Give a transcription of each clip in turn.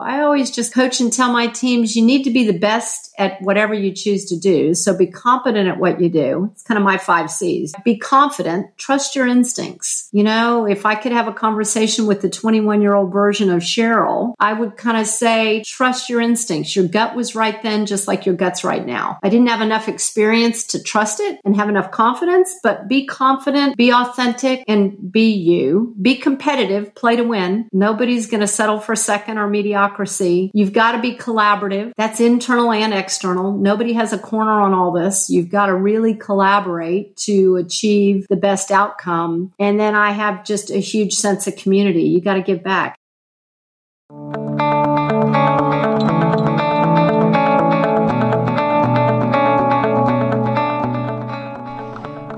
I always just coach and tell my teams you need to be the best at whatever you choose to do. So be competent at what you do. It's kind of my five C's. Be confident, trust your instincts. You know, if I could have a conversation with the 21 year old version of Cheryl, I would kind of say, trust your instincts. Your gut was right then, just like your gut's right now. I didn't have enough experience to trust it and have enough confidence, but be confident, be authentic, and be you. Be competitive, play to win. Nobody's going to settle for second or mediocre bureaucracy. You've got to be collaborative. That's internal and external. Nobody has a corner on all this. You've got to really collaborate to achieve the best outcome. And then I have just a huge sense of community. You got to give back.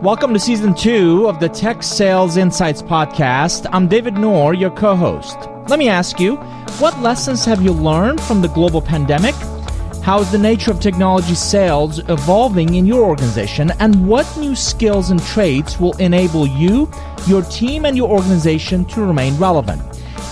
Welcome to season two of the Tech Sales Insights podcast. I'm David Nour, your co host. Let me ask you what lessons have you learned from the global pandemic? How is the nature of technology sales evolving in your organization? And what new skills and traits will enable you, your team, and your organization to remain relevant?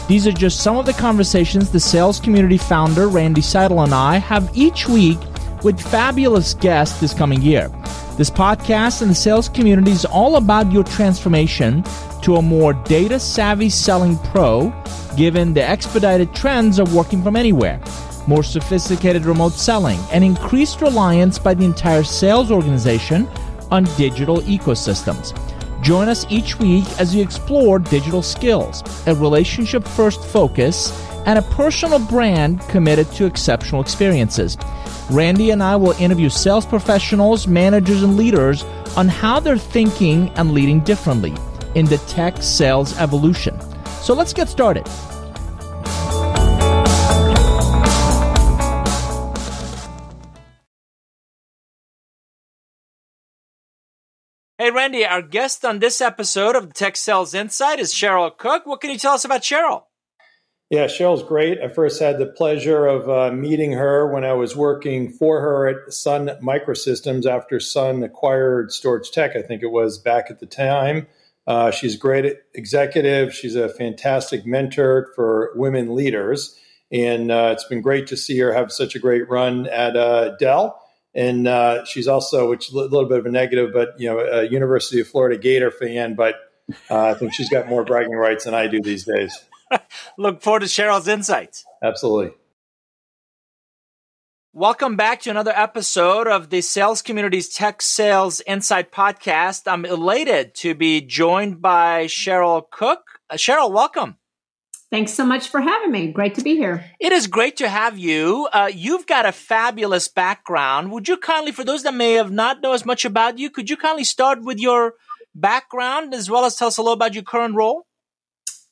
These are just some of the conversations the sales community founder, Randy Seidl, and I have each week with fabulous guests this coming year. This podcast and the sales community is all about your transformation to a more data savvy selling pro, given the expedited trends of working from anywhere, more sophisticated remote selling, and increased reliance by the entire sales organization on digital ecosystems. Join us each week as we explore digital skills, a relationship first focus, and a personal brand committed to exceptional experiences. Randy and I will interview sales professionals, managers, and leaders on how they're thinking and leading differently in the tech sales evolution. So let's get started. Hey, Randy, our guest on this episode of Tech Sales Insight is Cheryl Cook. What can you tell us about Cheryl? Yeah, Cheryl's great. I first had the pleasure of uh, meeting her when I was working for her at Sun Microsystems after Sun acquired StorageTek, I think it was back at the time. Uh, she's a great executive. She's a fantastic mentor for women leaders. And uh, it's been great to see her have such a great run at uh, Dell. And uh, she's also, which is a little bit of a negative, but, you know, a University of Florida Gator fan. But uh, I think she's got more bragging rights than I do these days. Look forward to Cheryl's insights. Absolutely. Welcome back to another episode of the Sales Community's Tech Sales Insight podcast. I'm elated to be joined by Cheryl Cook. Uh, Cheryl, welcome. Thanks so much for having me. Great to be here. It is great to have you. Uh, you've got a fabulous background. Would you kindly, for those that may have not know as much about you, could you kindly start with your background as well as tell us a little about your current role?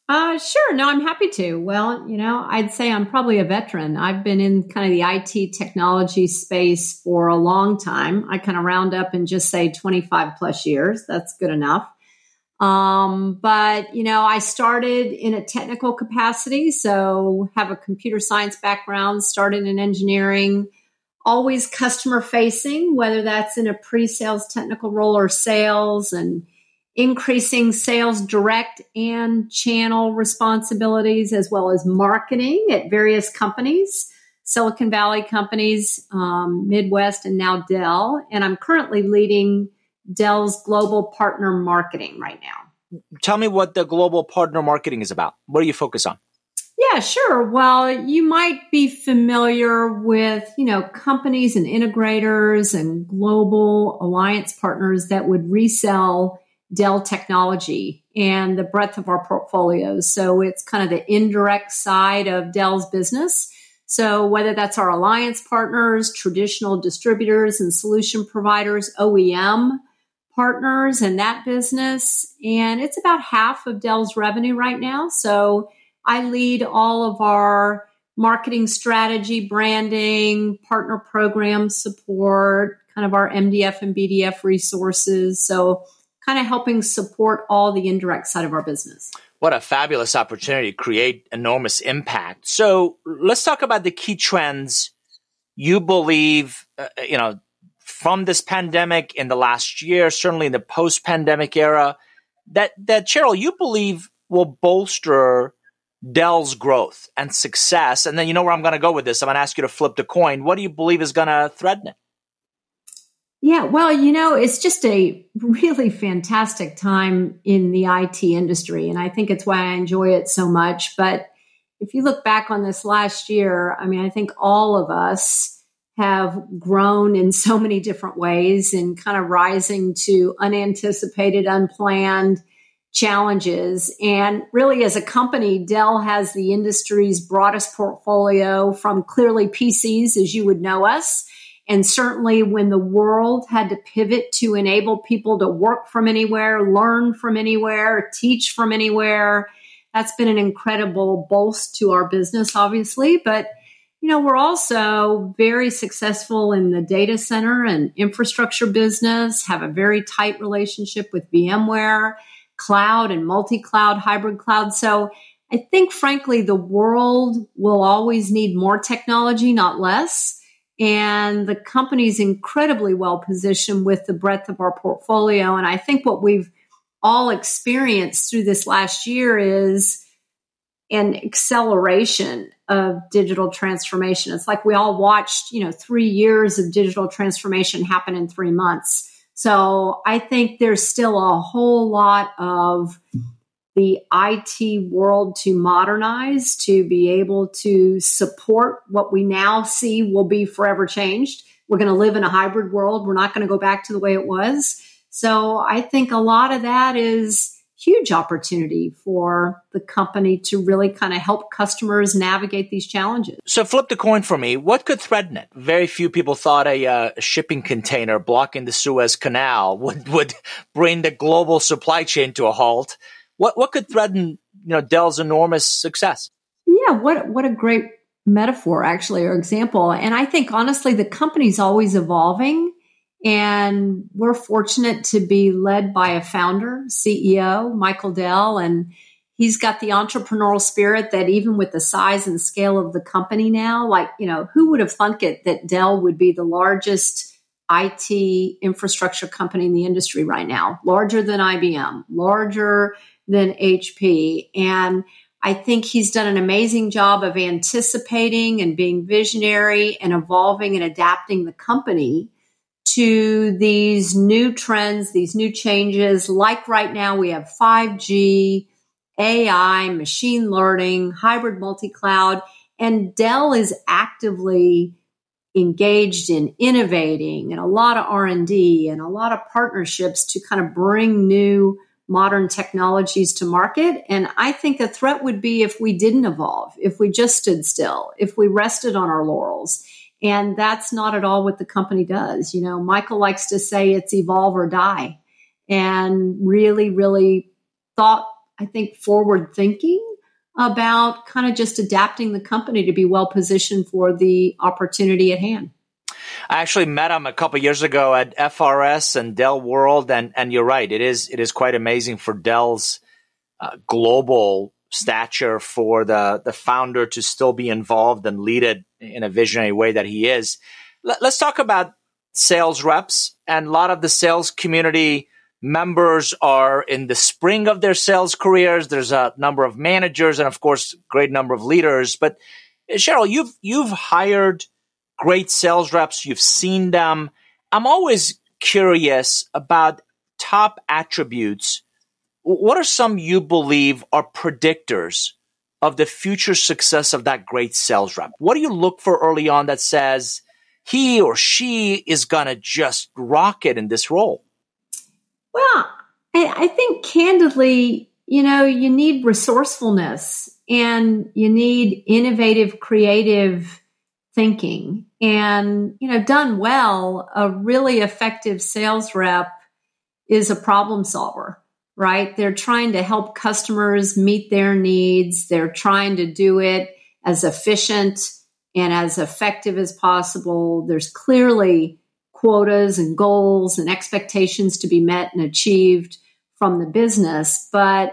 Uh, sure. No, I'm happy to. Well, you know, I'd say I'm probably a veteran. I've been in kind of the IT technology space for a long time. I kind of round up and just say 25 plus years. That's good enough. Um, but you know, I started in a technical capacity, so have a computer science background, started in engineering, always customer facing, whether that's in a pre-sales technical role or sales and increasing sales direct and channel responsibilities, as well as marketing at various companies, Silicon Valley companies, um, Midwest, and now Dell. And I'm currently leading Dell's global partner marketing right now. Tell me what the global partner marketing is about. What do you focus on? Yeah, sure. Well, you might be familiar with, you know, companies and integrators and global alliance partners that would resell Dell technology and the breadth of our portfolios. So it's kind of the indirect side of Dell's business. So whether that's our alliance partners, traditional distributors and solution providers, OEM partners and that business. And it's about half of Dell's revenue right now. So I lead all of our marketing strategy, branding, partner program support, kind of our MDF and BDF resources. So kind of helping support all the indirect side of our business. What a fabulous opportunity to create enormous impact. So let's talk about the key trends you believe, uh, you know, from this pandemic in the last year, certainly in the post pandemic era, that, that Cheryl, you believe will bolster Dell's growth and success? And then you know where I'm going to go with this. I'm going to ask you to flip the coin. What do you believe is going to threaten it? Yeah, well, you know, it's just a really fantastic time in the IT industry. And I think it's why I enjoy it so much. But if you look back on this last year, I mean, I think all of us have grown in so many different ways and kind of rising to unanticipated, unplanned challenges. And really, as a company, Dell has the industry's broadest portfolio from clearly PCs, as you would know us and certainly when the world had to pivot to enable people to work from anywhere, learn from anywhere, teach from anywhere, that's been an incredible bolst to our business, obviously. But, you know, we're also very successful in the data center and infrastructure business, have a very tight relationship with VMware, cloud and multi cloud, hybrid cloud. So I think, frankly, the world will always need more technology, not less. And the company's incredibly well positioned with the breadth of our portfolio. And I think what we've all experienced through this last year is an acceleration of digital transformation. It's like we all watched, you know, three years of digital transformation happen in three months. So I think there's still a whole lot of the IT world to modernize, to be able to support what we now see will be forever changed. We're going to live in a hybrid world. We're not going to go back to the way it was. So I think a lot of that is huge opportunity for the company to really kind of help customers navigate these challenges. So flip the coin for me. What could threaten it? Very few people thought a, uh, shipping container blocking the Suez Canal would, would bring the global supply chain to a halt. What what could threaten you know Dell's enormous success? Yeah, what what a great metaphor actually or example. And I think honestly the company's always evolving and we're fortunate to be led by a founder, CEO, Michael Dell and he's got the entrepreneurial spirit that even with the size and scale of the company now, like, you know, who would have thunk it that Dell would be the largest IT infrastructure company in the industry right now, larger than IBM, larger than HP. And I think he's done an amazing job of anticipating and being visionary and evolving and adapting the company to these new trends, these new changes. Like right now, we have 5G, AI, machine learning, hybrid multi cloud, and Dell is actively engaged in innovating and a lot of R&D and a lot of partnerships to kind of bring new modern technologies to market. And I think a threat would be if we didn't evolve, if we just stood still, if we rested on our laurels. And that's not at all what the company does. You know, Michael likes to say it's evolve or die and really, really thought, I think, forward thinking about kind of just adapting the company to be well positioned for the opportunity at hand. I actually met him a couple years ago at FRS and Dell World, and and you're right, it is it is quite amazing for Dell's uh, global stature for the the founder to still be involved and lead it in a visionary way that he is. Let, let's talk about sales reps, and a lot of the sales community members are in the spring of their sales careers. There's a number of managers, and of course, great number of leaders. But Cheryl, you've you've hired great sales reps. You've seen them. I'm always curious about top attributes. What are some you believe are predictors of the future success of that great sales rep? What do you look for early on that says he or she is going to just rock it in this role? Well, I think candidly, you know, you need resourcefulness and you need innovative, creative thinking. And, you know, done well, a really effective sales rep is a problem solver, right? They're trying to help customers meet their needs. They're trying to do it as efficient and as effective as possible. There's clearly quotas and goals and expectations to be met and achieved from the business. But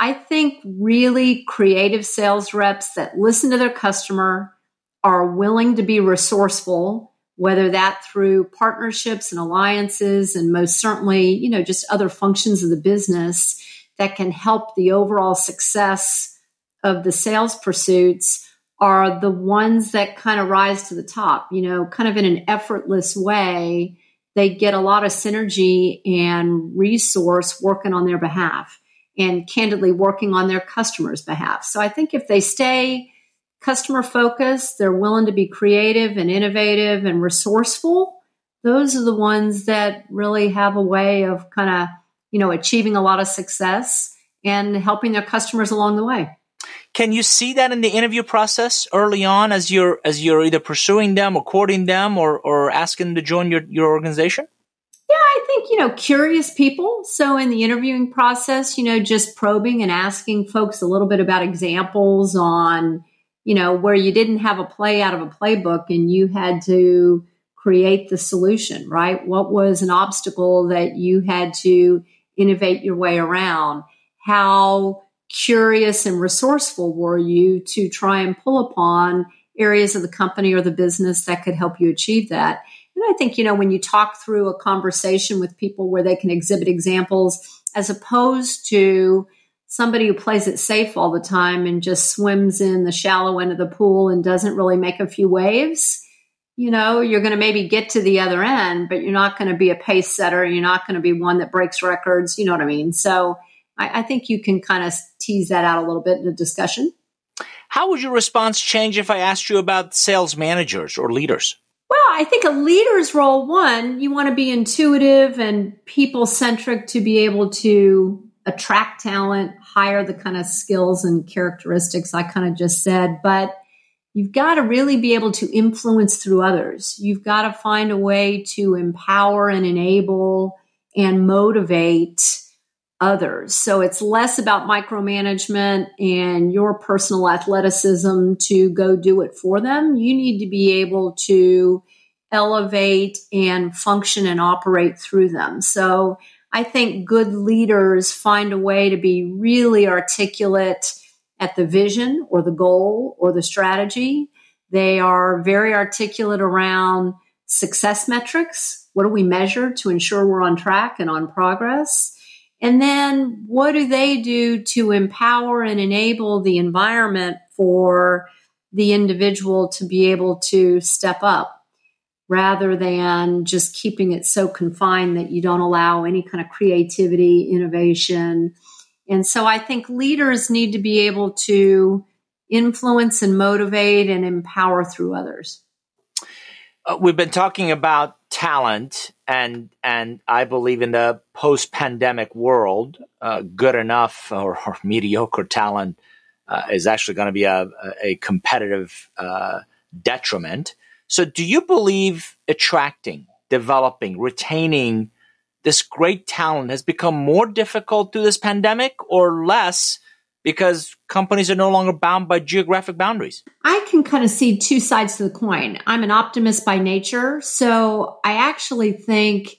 I think really creative sales reps that listen to their customer, are willing to be resourceful, whether that through partnerships and alliances, and most certainly, you know, just other functions of the business that can help the overall success of the sales pursuits are the ones that kind of rise to the top, you know, kind of in an effortless way. They get a lot of synergy and resource working on their behalf and candidly working on their customers' behalf. So I think if they stay customer focused, they're willing to be creative and innovative and resourceful, those are the ones that really have a way of kind of, you know, achieving a lot of success and helping their customers along the way. Can you see that in the interview process early on as you're as you're either pursuing them or courting them or, or asking them to join your, your organization? Yeah, I think, you know, curious people. So in the interviewing process, you know, just probing and asking folks a little bit about examples on, you know, where you didn't have a play out of a playbook and you had to create the solution, right? What was an obstacle that you had to innovate your way around? How curious and resourceful were you to try and pull upon areas of the company or the business that could help you achieve that? And I think, you know, when you talk through a conversation with people where they can exhibit examples as opposed to somebody who plays it safe all the time and just swims in the shallow end of the pool and doesn't really make a few waves, you know, you're going to maybe get to the other end, but you're not going to be a pace setter. You're not going to be one that breaks records. You know what I mean? So I, I think you can kind of tease that out a little bit in a discussion. How would your response change if I asked you about sales managers or leaders? Well, I think a leader's role, one, you want to be intuitive and people centric to be able to attract talent, hire the kind of skills and characteristics I kind of just said, but you've got to really be able to influence through others. You've got to find a way to empower and enable and motivate others. So it's less about micromanagement and your personal athleticism to go do it for them. You need to be able to elevate and function and operate through them. So I think good leaders find a way to be really articulate at the vision or the goal or the strategy. They are very articulate around success metrics. What do we measure to ensure we're on track and on progress? And then what do they do to empower and enable the environment for the individual to be able to step up? Rather than just keeping it so confined that you don't allow any kind of creativity, innovation. And so I think leaders need to be able to influence and motivate and empower through others. Uh, we've been talking about talent and and I believe in the post-pandemic world, uh, good enough or, or mediocre talent uh, is actually going to be a, a competitive uh, detriment. So, do you believe attracting, developing, retaining this great talent has become more difficult through this pandemic or less because companies are no longer bound by geographic boundaries? I can kind of see two sides to the coin. I'm an optimist by nature. So, I actually think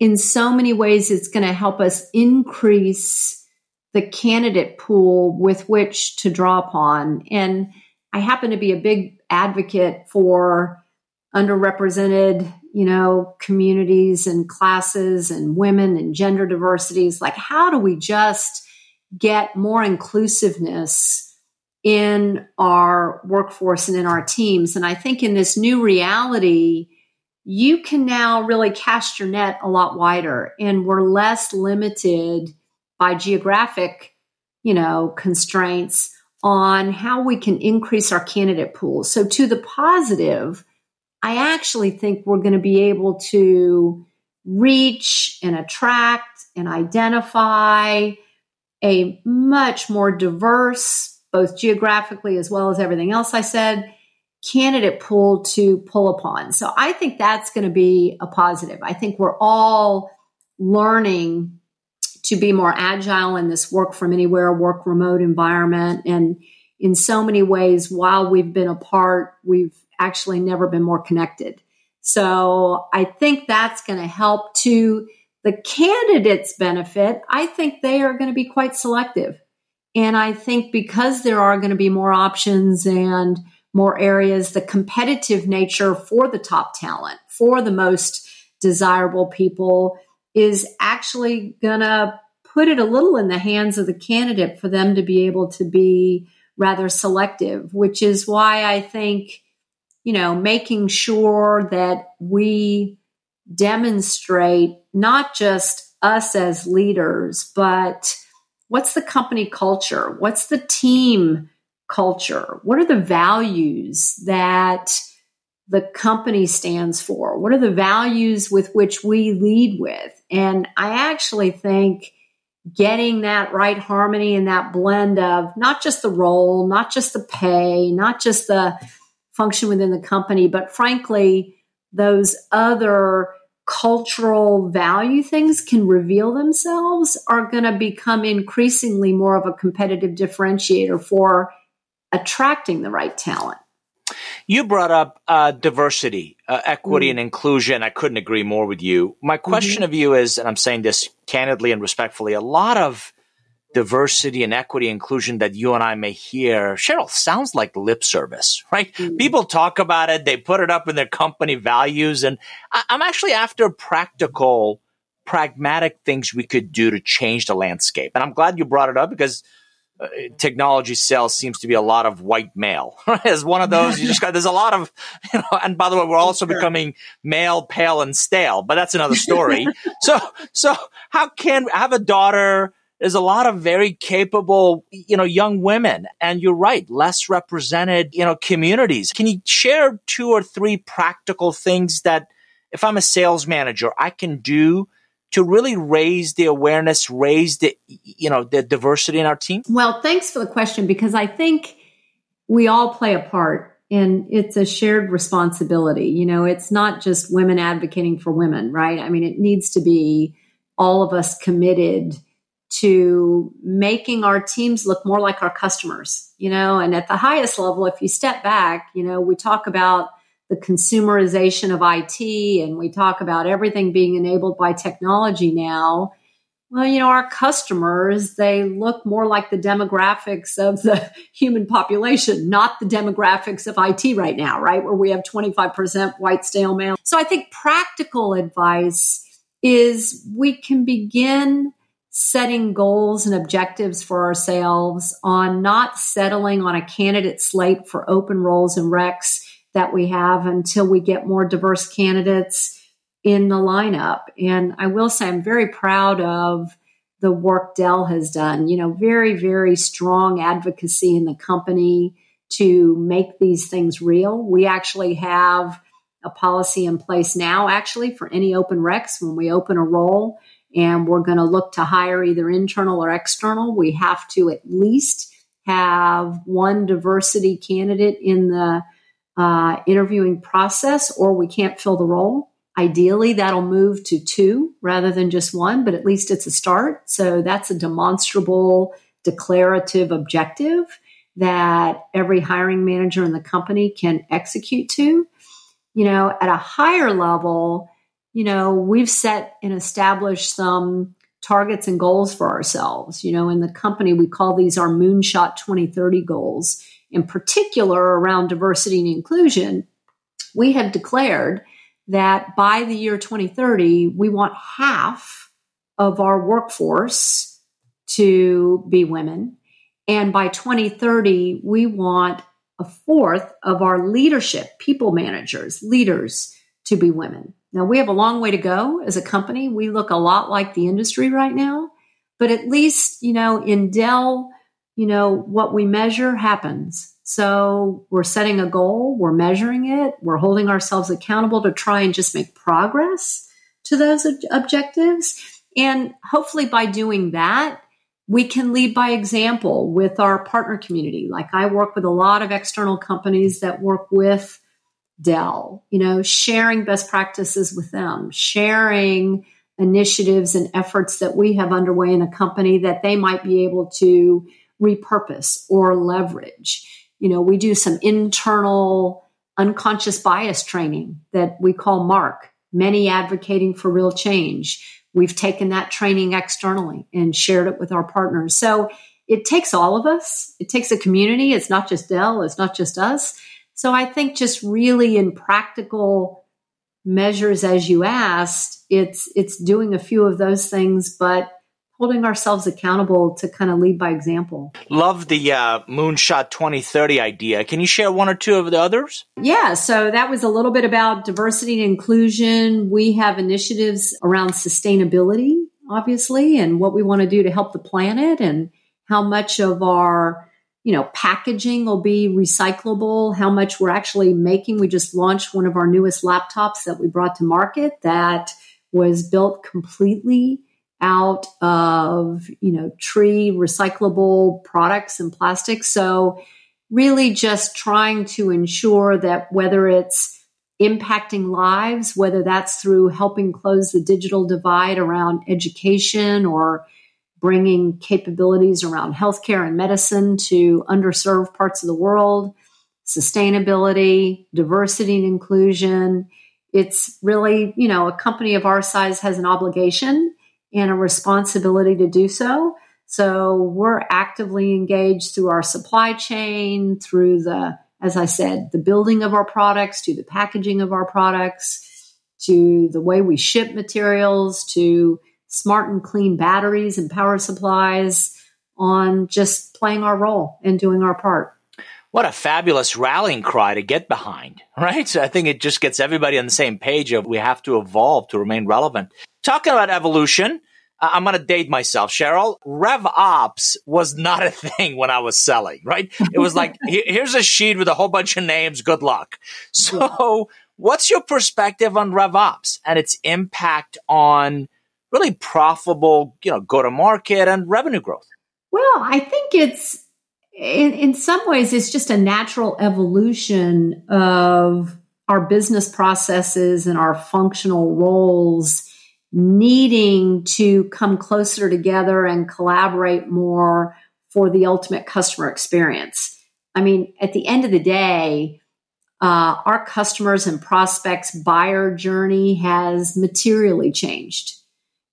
in so many ways it's going to help us increase the candidate pool with which to draw upon. And I happen to be a big advocate for underrepresented, you know, communities and classes and women and gender diversities. Like, how do we just get more inclusiveness in our workforce and in our teams? And I think in this new reality, you can now really cast your net a lot wider and we're less limited by geographic, you know, constraints on how we can increase our candidate pool. So, to the positive, I actually think we're going to be able to reach and attract and identify a much more diverse, both geographically as well as everything else I said, candidate pool to pull upon. So I think that's going to be a positive. I think we're all learning to be more agile in this work from anywhere, work remote environment. And in so many ways, while we've been apart, we've actually never been more connected. So I think that's going to help to the candidates benefit. I think they are going to be quite selective. And I think because there are going to be more options and more areas, the competitive nature for the top talent, for the most desirable people, is actually going to put it a little in the hands of the candidate for them to be able to be rather selective, which is why I think, you know, making sure that we demonstrate not just us as leaders, but what's the company culture? What's the team culture? What are the values that the company stands for? What are the values with which we lead with? And I actually think getting that right harmony and that blend of not just the role, not just the pay, not just the function within the company, but frankly, those other cultural value things can reveal themselves are going to become increasingly more of a competitive differentiator for attracting the right talent. You brought up uh, diversity, uh, equity, mm and inclusion. I couldn't agree more with you. My question mm-hmm. of you is, and I'm saying this candidly and respectfully, a lot of diversity and equity inclusion that you and I may hear, Cheryl, sounds like lip service, right? Mm. People talk about it, they put it up in their company values. And I- I'm actually after practical, pragmatic things we could do to change the landscape. And I'm glad you brought it up because Uh, technology sales seems to be a lot of white male. As one of those, you just got, there's a lot of, you know, and by the way, we're also sure. becoming male, pale, and stale, but that's another story. so, so how can I have a daughter there's a lot of very capable, you know, young women. And you're right, less represented, you know, communities. Can you share two or three practical things that if I'm a sales manager, I can do to really raise the awareness, raise the, you know, the diversity in our team? Well, thanks for the question because I think we all play a part and it's a shared responsibility. You know, it's not just women advocating for women, right? I mean, it needs to be all of us committed to making our teams look more like our customers, you know, and at the highest level, if you step back, you know, we talk about the consumerization of IT and we talk about everything being enabled by technology now. Well, you know, our customers, they look more like the demographics of the human population, not the demographics of IT right now, right? Where we have 25% white stale male. So I think practical advice is we can begin setting goals and objectives for ourselves on not settling on a candidate slate for open roles and recs that we have until we get more diverse candidates in the lineup. And I will say I'm very proud of the work Dell has done. You know, very, very strong advocacy in the company to make these things real. We actually have a policy in place now, actually, for any open recs when we open a role and we're going to look to hire either internal or external, we have to at least have one diversity candidate in the uh, interviewing process, or we can't fill the role. Ideally, that'll move to two rather than just one, but at least it's a start. So that's a demonstrable, declarative objective that every hiring manager in the company can execute to. You know, at a higher level, you know, we've set and established some targets and goals for ourselves. You know, in the company, we call these our Moonshot 2030 goals. In particular, around diversity and inclusion, we have declared that by the year 2030, we want half of our workforce to be women. And by 2030, we want a fourth of our leadership, people managers, leaders to be women. Now, we have a long way to go as a company. We look a lot like the industry right now, but at least, you know, in Dell, you know, what we measure happens. So we're setting a goal, we're measuring it, we're holding ourselves accountable to try and just make progress to those objectives. And hopefully by doing that, we can lead by example with our partner community. Like I work with a lot of external companies that work with Dell, you know, sharing best practices with them, sharing initiatives and efforts that we have underway in a company that they might be able to repurpose or leverage. You know, we do some internal unconscious bias training that we call MARC, men advocating for real change. We've taken that training externally and shared it with our partners. So it takes all of us. It takes a community. It's not just Dell. It's not just us. So I think just really in practical measures, as you asked, it's it's doing a few of those things, but holding ourselves accountable to kind of lead by example. Love the uh, Moonshot 2030 idea. Can you share one or two of the others? Yeah, so that was a little bit about diversity and inclusion. We have initiatives around sustainability, obviously, and what we want to do to help the planet and how much of our you know, packaging will be recyclable, how much we're actually making. We just launched one of our newest laptops that we brought to market that was built completely out of, you know, tree recyclable products and plastics. So really just trying to ensure that whether it's impacting lives, whether that's through helping close the digital divide around education or bringing capabilities around healthcare and medicine to underserved parts of the world, sustainability, diversity and inclusion. It's really, you know, a company of our size has an obligation and a responsibility to do so. So we're actively engaged through our supply chain, through the, as I said, the building of our products, to the packaging of our products, to the way we ship materials, to smart and clean batteries and power supplies on just playing our role and doing our part. What a fabulous rallying cry to get behind, right? So I think it just gets everybody on the same page of we have to evolve to remain relevant. Talking about evolution, I'm going to date myself, Cheryl. Rev Ops was not a thing when I was selling, right? It was like, here's a sheet with a whole bunch of names. Good luck. So what's your perspective on Rev Ops and its impact on really profitable, you know, go to market and revenue growth? Well, I think it's in, in some ways it's just a natural evolution of our business processes and our functional roles needing to come closer together and collaborate more for the ultimate customer experience. I mean, at the end of the day, uh, our customers and prospects buyer journey has materially changed.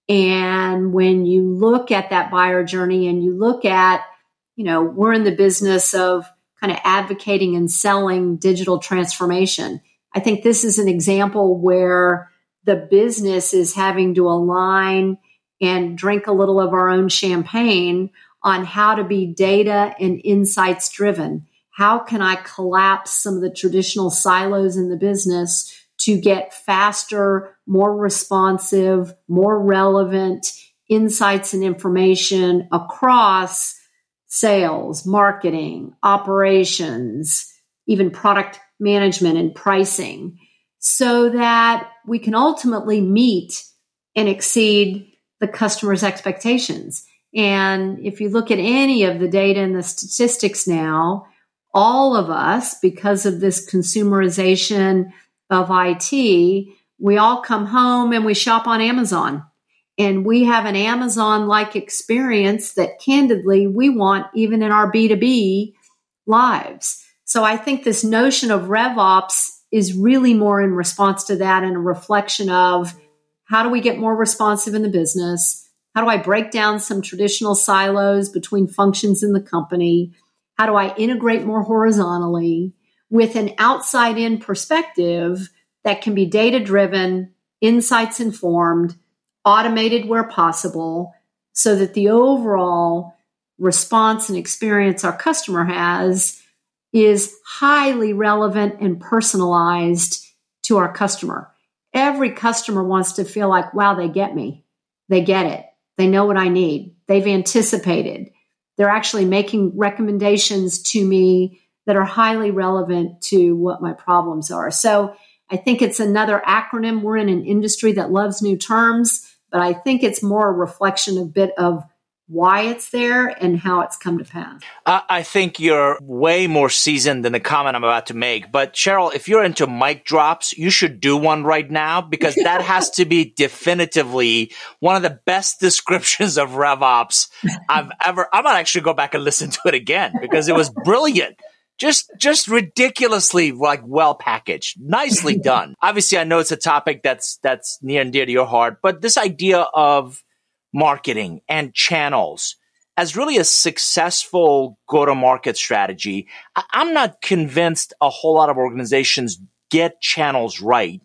And when you look at that buyer journey and you look at, you know, we're in the business of kind of advocating and selling digital transformation. I think this is an example where the business is having to align and drink a little of our own champagne on how to be data and insights driven. How can I collapse some of the traditional silos in the business to get faster, more responsive, more relevant insights and information across sales, marketing, operations, even product management and pricing so that we can ultimately meet and exceed the customer's expectations. And if you look at any of the data and the statistics now, all of us, because of this consumerization of IT, we all come home and we shop on Amazon. And we have an Amazon like experience that candidly we want even in our B2B lives. So I think this notion of RevOps is really more in response to that and a reflection of how do we get more responsive in the business? How do I break down some traditional silos between functions in the company? How do I integrate more horizontally? with an outside in perspective that can be data driven, insights informed, automated where possible, so that the overall response and experience our customer has is highly relevant and personalized to our customer. Every customer wants to feel like, wow, they get me. They get it. They know what I need. They've anticipated. They're actually making recommendations to me that are highly relevant to what my problems are. So I think it's another acronym. We're in an industry that loves new terms, but I think it's more a reflection a bit of why it's there and how it's come to pass. I think you're way more seasoned than the comment I'm about to make. But Cheryl, if you're into mic drops, you should do one right now because that has to be definitively one of the best descriptions of RevOps I've ever. I might actually go back and listen to it again because it was brilliant just just ridiculously like well packaged. Nicely done. Obviously i know it's a topic that's that's near and dear to your heart but this idea of marketing and channels as really a successful go to market strategy I- i'm not convinced a whole lot of organizations get channels right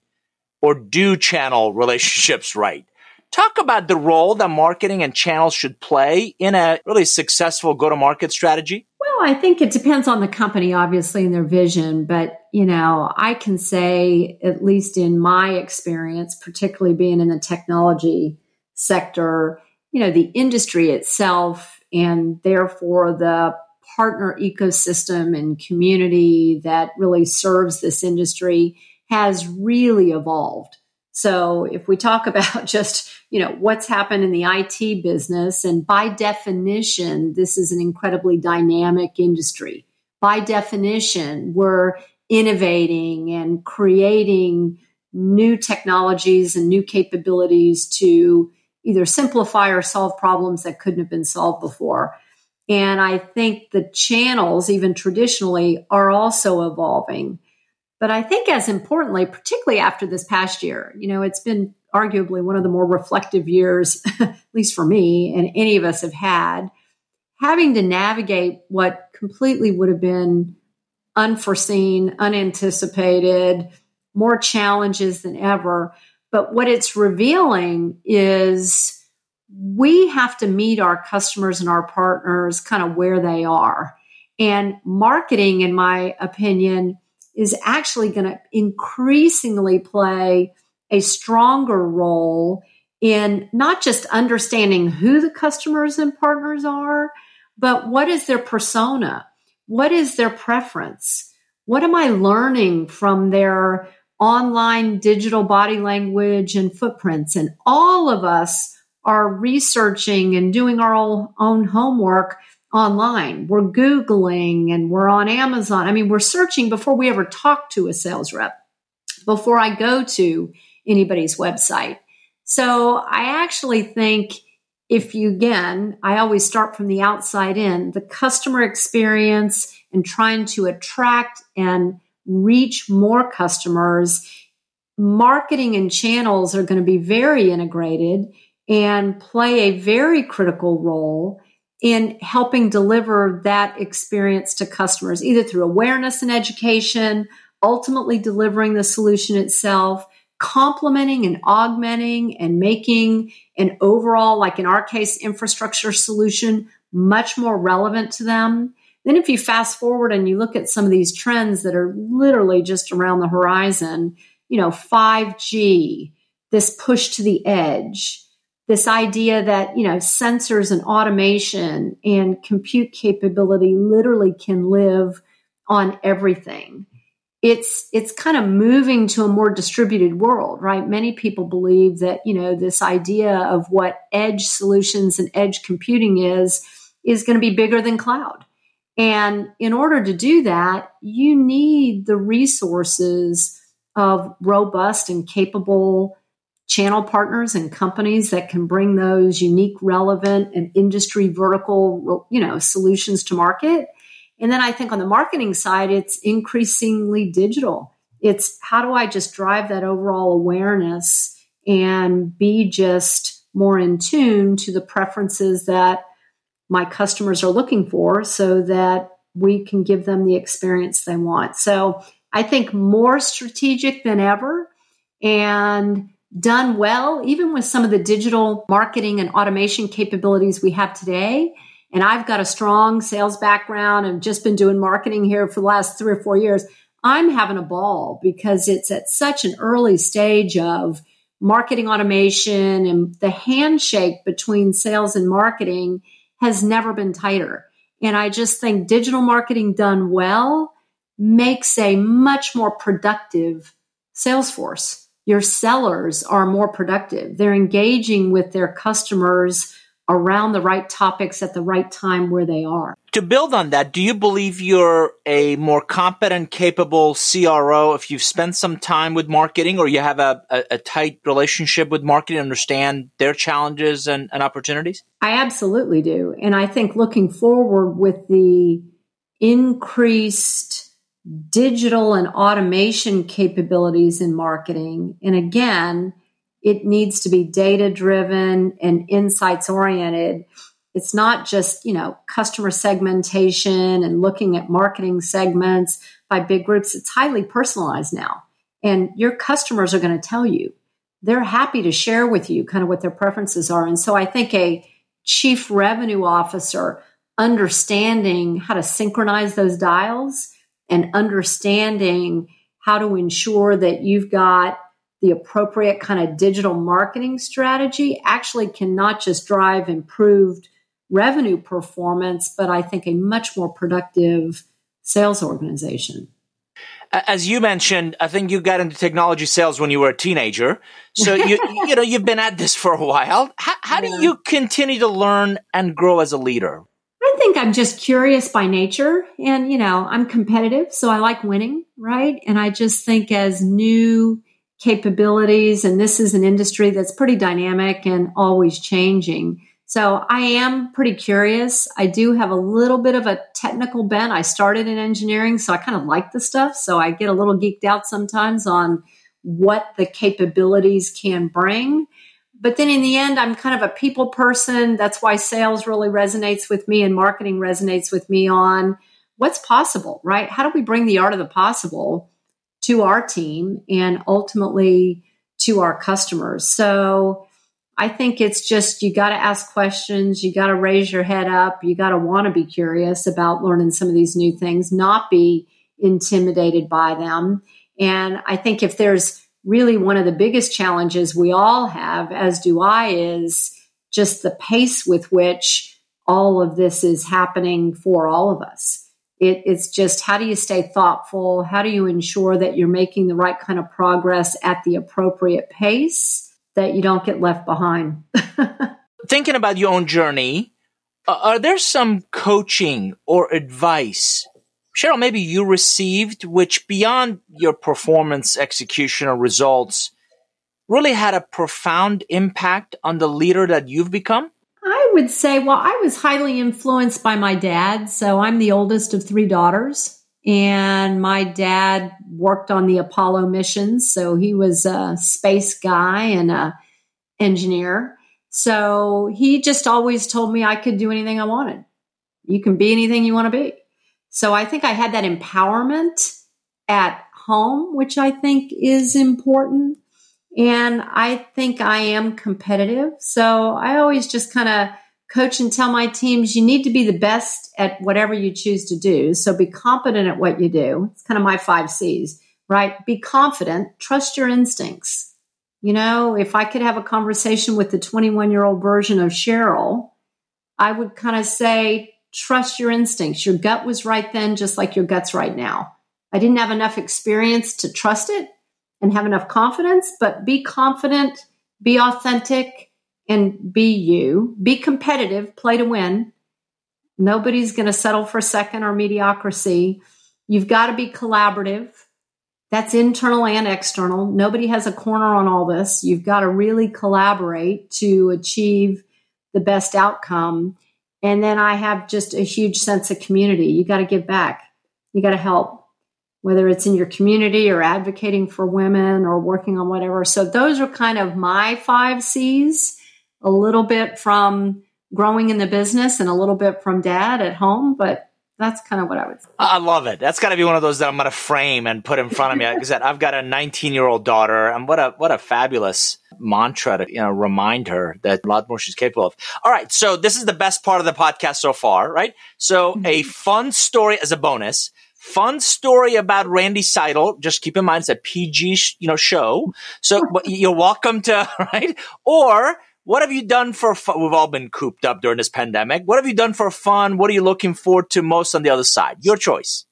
or do channel relationships right. Talk about the role that marketing and channels should play in a really successful go to market strategy. Well, I think it depends on the company, obviously, and their vision. But, you know, I can say, at least in my experience, particularly being in the technology sector, you know, the industry itself and therefore the partner ecosystem and community that really serves this industry has really evolved. So if we talk about just, you know, what's happened in the IT business, and by definition, this is an incredibly dynamic industry. By definition, we're innovating and creating new technologies and new capabilities to either simplify or solve problems that couldn't have been solved before. And I think the channels, even traditionally, are also evolving. But I think, as importantly, particularly after this past year, you know, it's been arguably one of the more reflective years, at least for me, and any of us have had, having to navigate what completely would have been unforeseen, unanticipated, more challenges than ever. But what it's revealing is we have to meet our customers and our partners kind of where they are. And marketing, in my opinion, is actually going to increasingly play a stronger role in not just understanding who the customers and partners are, but what is their persona? What is their preference? What am I learning from their online digital body language and footprints? And all of us are researching and doing our own homework online. We're Googling and we're on Amazon. I mean, we're searching before we ever talk to a sales rep, before I go to anybody's website. So I actually think if you, again, I always start from the outside in, the customer experience and trying to attract and reach more customers, marketing and channels are going to be very integrated and play a very critical role in helping deliver that experience to customers, either through awareness and education, ultimately delivering the solution itself, complementing and augmenting and making an overall, like in our case, infrastructure solution much more relevant to them. Then, if you fast forward and you look at some of these trends that are literally just around the horizon, you know, 5G, this push to the edge, this idea that you know sensors and automation and compute capability literally can live on everything it's it's kind of moving to a more distributed world right many people believe that you know this idea of what edge solutions and edge computing is is going to be bigger than cloud and in order to do that you need the resources of robust and capable channel partners and companies that can bring those unique, relevant, and industry vertical, you know, solutions to market. And then I think on the marketing side, it's increasingly digital. It's how do I just drive that overall awareness and be just more in tune to the preferences that my customers are looking for so that we can give them the experience they want. So I think more strategic than ever. And done well, even with some of the digital marketing and automation capabilities we have today. And I've got a strong sales background and just been doing marketing here for the last three or four years. I'm having a ball because it's at such an early stage of marketing automation and the handshake between sales and marketing has never been tighter. And I just think digital marketing done well makes a much more productive sales force your sellers are more productive. They're engaging with their customers around the right topics at the right time where they are. To build on that, do you believe you're a more competent, capable CRO if you've spent some time with marketing or you have a, a, a tight relationship with marketing, understand their challenges and, and opportunities? I absolutely do. And I think looking forward with the increased digital and automation capabilities in marketing. And again, it needs to be data driven and insights oriented. It's not just, you know, customer segmentation and looking at marketing segments by big groups. It's highly personalized now. And your customers are going to tell you. they're happy to share with you kind of what their preferences are. And so I think a chief revenue officer understanding how to synchronize those dials and understanding how to ensure that you've got the appropriate kind of digital marketing strategy actually can not just drive improved revenue performance, but I think a much more productive sales organization. As you mentioned, I think you got into technology sales when you were a teenager. So you you know you've been at this for a while. How, how yeah. do you continue to learn and grow as a leader? I think I'm just curious by nature, and you know I'm competitive, so I like winning, right? And I just think as new capabilities, and this is an industry that's pretty dynamic and always changing so I am pretty curious. I do have a little bit of a technical bent. I started in engineering, so I kind of like the stuff. So I get a little geeked out sometimes on what the capabilities can bring. But then in the end, I'm kind of a people person. That's why sales really resonates with me and marketing resonates with me on what's possible, right? How do we bring the art of the possible to our team and ultimately to our customers? So I think it's just you got to ask questions, you got to raise your head up, you got to want to be curious about learning some of these new things, not be intimidated by them. And I think if there's really one of the biggest challenges we all have, as do I, is just the pace with which all of this is happening for all of us. It, it's just how do you stay thoughtful? How do you ensure that you're making the right kind of progress at the appropriate pace? that you don't get left behind. Thinking about your own journey, uh, are there some coaching or advice, Cheryl, maybe you received, which beyond your performance, execution, or results, really had a profound impact on the leader that you've become? Would say, well, I was highly influenced by my dad. So I'm the oldest of three daughters. And my dad worked on the Apollo missions. So he was a space guy and a engineer. So he just always told me I could do anything I wanted. You can be anything you want to be. So I think I had that empowerment at home, which I think is important. And I think I am competitive. So I always just kind of coach and tell my teams you need to be the best at whatever you choose to do. So be competent at what you do. It's kind of my five C's, right? Be confident, trust your instincts. You know, if I could have a conversation with the 21 year old version of Cheryl, I would kind of say, trust your instincts. Your gut was right then, just like your gut's right now. I didn't have enough experience to trust it and have enough confidence, but be confident, be authentic, and be you. Be competitive, play to win. Nobody's going to settle for second or mediocrity. You've got to be collaborative. That's internal and external. Nobody has a corner on all this. You've got to really collaborate to achieve the best outcome. And then I have just a huge sense of community. You got to give back. You got to help, whether it's in your community or advocating for women or working on whatever. So those are kind of my five C's a little bit from growing in the business and a little bit from dad at home, but that's kind of what I would say. I love it. That's got to be one of those that I'm going to frame and put in front of me. Like I said, I've got a 19 year old daughter, and what a what a fabulous mantra to you know remind her that a lot more she's capable of. All right, so this is the best part of the podcast so far, right? So mm-hmm. a fun story as a bonus. Fun story about Randy Seidl. Just keep in mind it's a PG, you know, show. So you're welcome to, right? Or what have you done for fun? We've all been cooped up during this pandemic. What have you done for fun? What are you looking forward to most on the other side? Your choice.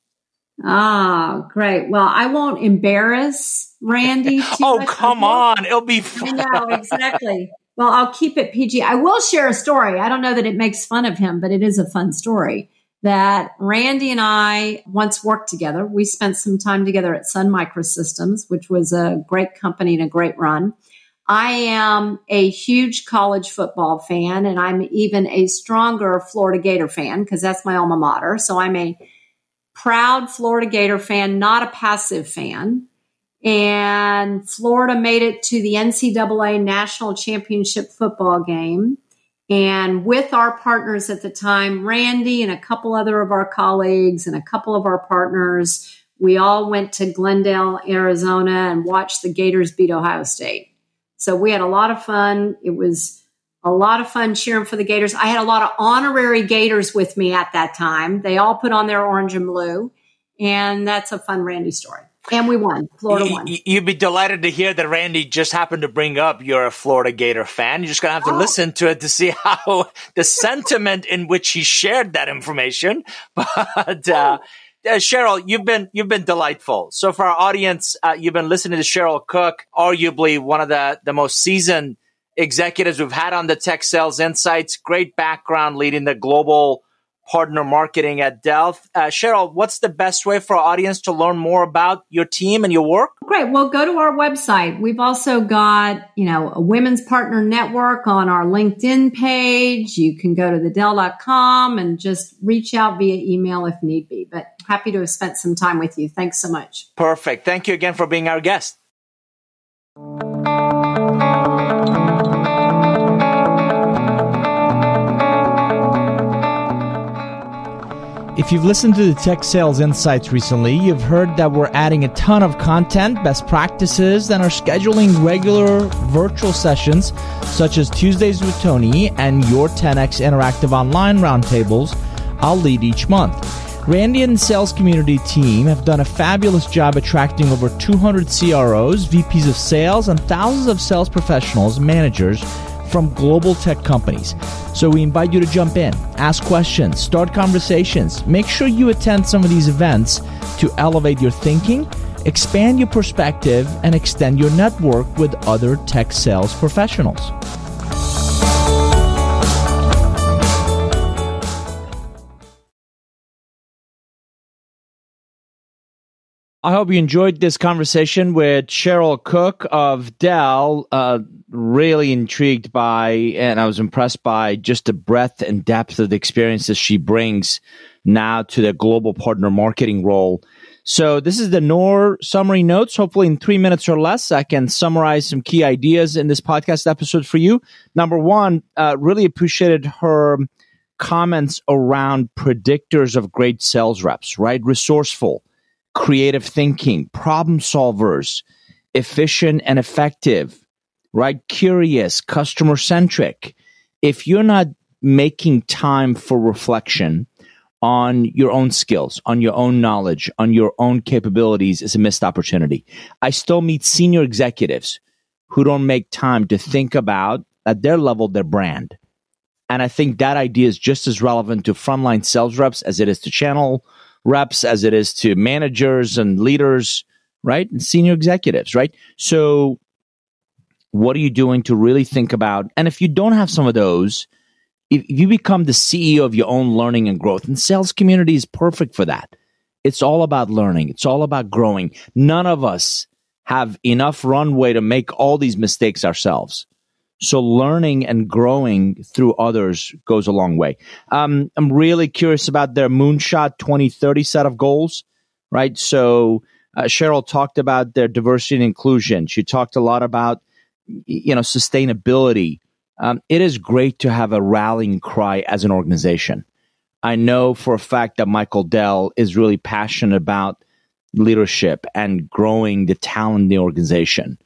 Ah, great. Well, I won't embarrass Randy. oh, come on. It'll be fun. I know, exactly. well, I'll keep it PG. I will share a story. I don't know that it makes fun of him, but it is a fun story that Randy and I once worked together. We spent some time together at Sun Microsystems, which was a great company and a great run. I am a huge college football fan, and I'm even a stronger Florida Gator fan because that's my alma mater. So I'm a proud Florida Gator fan, not a passive fan. And Florida made it to the NCAA National Championship football game. And with our partners at the time, Randy and a couple other of our colleagues and a couple of our partners, we all went to Glendale, Arizona and watched the Gators beat Ohio State. So we had a lot of fun. It was a lot of fun cheering for the Gators. I had a lot of honorary Gators with me at that time. They all put on their orange and blue. And that's a fun Randy story. And we won. Florida won. You'd be delighted to hear that Randy just happened to bring up you're a Florida Gator fan. You're just going to have to oh. listen to it to see how the sentiment in which he shared that information. But, uh, uh, Cheryl, you've been you've been delightful. So for our audience, uh, you've been listening to Cheryl Cook, arguably one of the the most seasoned executives we've had on the Tech Sales Insights. Great background leading the global partner marketing at Dell. Uh, Cheryl, what's the best way for our audience to learn more about your team and your work? Great. Well, go to our website. We've also got, you know, a women's partner network on our LinkedIn page. You can go to the Dell.com and just reach out via email if need be. But happy to have spent some time with you. Thanks so much. Perfect. Thank you again for being our guest. If you've listened to the Tech Sales Insights recently, you've heard that we're adding a ton of content, best practices, and are scheduling regular virtual sessions such as Tuesdays with Tony and your 10x interactive online roundtables I'll lead each month. Randy and the sales community team have done a fabulous job attracting over 200 CROs, VPs of sales, and thousands of sales professionals, managers from global tech companies. So we invite you to jump in, ask questions, start conversations. Make sure you attend some of these events to elevate your thinking, expand your perspective, and extend your network with other tech sales professionals. I hope you enjoyed this conversation with Cheryl Cook of Dell. Uh, really intrigued by, and I was impressed by just the breadth and depth of the experiences she brings now to the global partner marketing role. So this is the Nour summary notes. Hopefully in three minutes or less, I can summarize some key ideas in this podcast episode for you. Number one, uh, really appreciated her comments around predictors of great sales reps, right? Resourceful creative thinking, problem solvers, efficient and effective, right? Curious, customer centric. If you're not making time for reflection on your own skills, on your own knowledge, on your own capabilities, is a missed opportunity. I still meet senior executives who don't make time to think about at their level their brand. And I think that idea is just as relevant to frontline sales reps as it is to channel reps as it is to managers and leaders, right? And senior executives, right? So, what are you doing to really think about? And if you don't have some of those, if, you become the CEO of your own learning and growth, and sales community is perfect for that. It's all about learning. It's all about growing. None of us have enough runway to make all these mistakes ourselves. So learning and growing through others goes a long way. Um, I'm really curious about their Moonshot 2030 set of goals, right? So uh, Cheryl talked about their diversity and inclusion. She talked a lot about, you know, sustainability. Um, it is great to have a rallying cry as an organization. I know for a fact that Michael Dell is really passionate about leadership and growing the talent in the organization.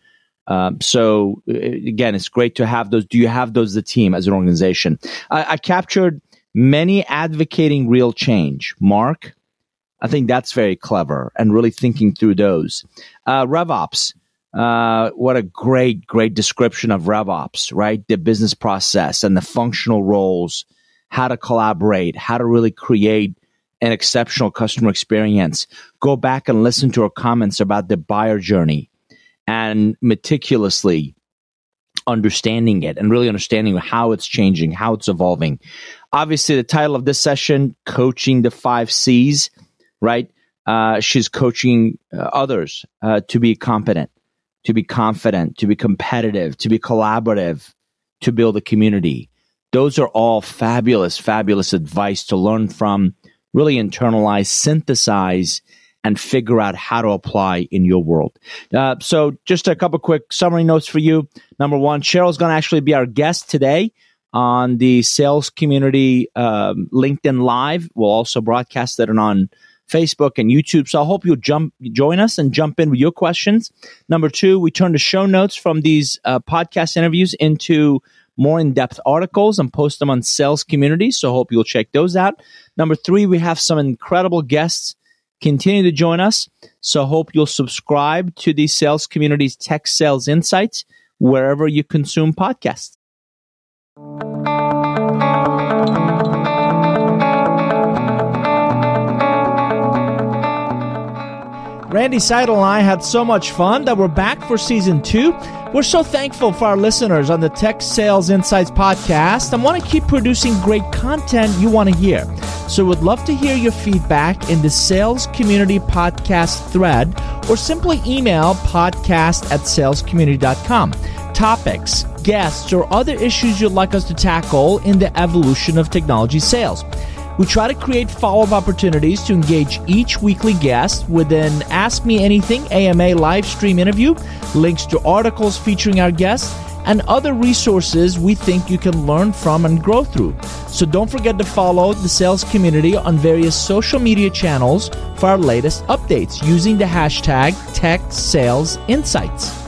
Um, so uh, again, it's great to have those. Do you have those the team as an organization? I, I captured men advocating real change. MARC, I think that's very clever and really thinking through those. Uh, RevOps, uh, what a great, great description of RevOps, right? The business process and the functional roles, how to collaborate, how to really create an exceptional customer experience. Go back and listen to our comments about the buyer journey and meticulously understanding it and really understanding how it's changing, how it's evolving. Obviously, the title of this session, Coaching the Five C's, right? Uh, she's coaching uh, others uh, to be competent, to be confident, to be competitive, to be collaborative, to build a community. Those are all fabulous, fabulous advice to learn from, really internalize, synthesize, and figure out how to apply in your world. Uh, so, just a couple quick summary notes for you. Number one, Cheryl's going to actually be our guest today on the sales community um, LinkedIn Live. We'll also broadcast it on Facebook, and YouTube. So I hope you'll jump, join us and jump in with your questions. Number two, we turn the show notes from these uh, podcast interviews into more in-depth articles and post them on sales community. So hope you'll check those out. Number three, we have some incredible guests continue to join us. So hope you'll subscribe to the sales community's tech sales insights wherever you consume podcasts. Randy Seidl and I had so much fun that we're back for season two. We're so thankful for our listeners on the Tech Sales Insights podcast and want to keep producing great content you want to hear. So we'd love to hear your feedback in the Sales Community Podcast thread or simply email podcast at salescommunity.com. Topics, guests, or other issues you'd like us to tackle in the evolution of technology sales. We try to create follow up opportunities to engage each weekly guest with an Ask Me Anything AMA live stream interview, links to articles featuring our guests, and other resources we think you can learn from and grow through. So don't forget to follow the sales community on various social media channels for our latest updates using the hashtag TechSalesInsights.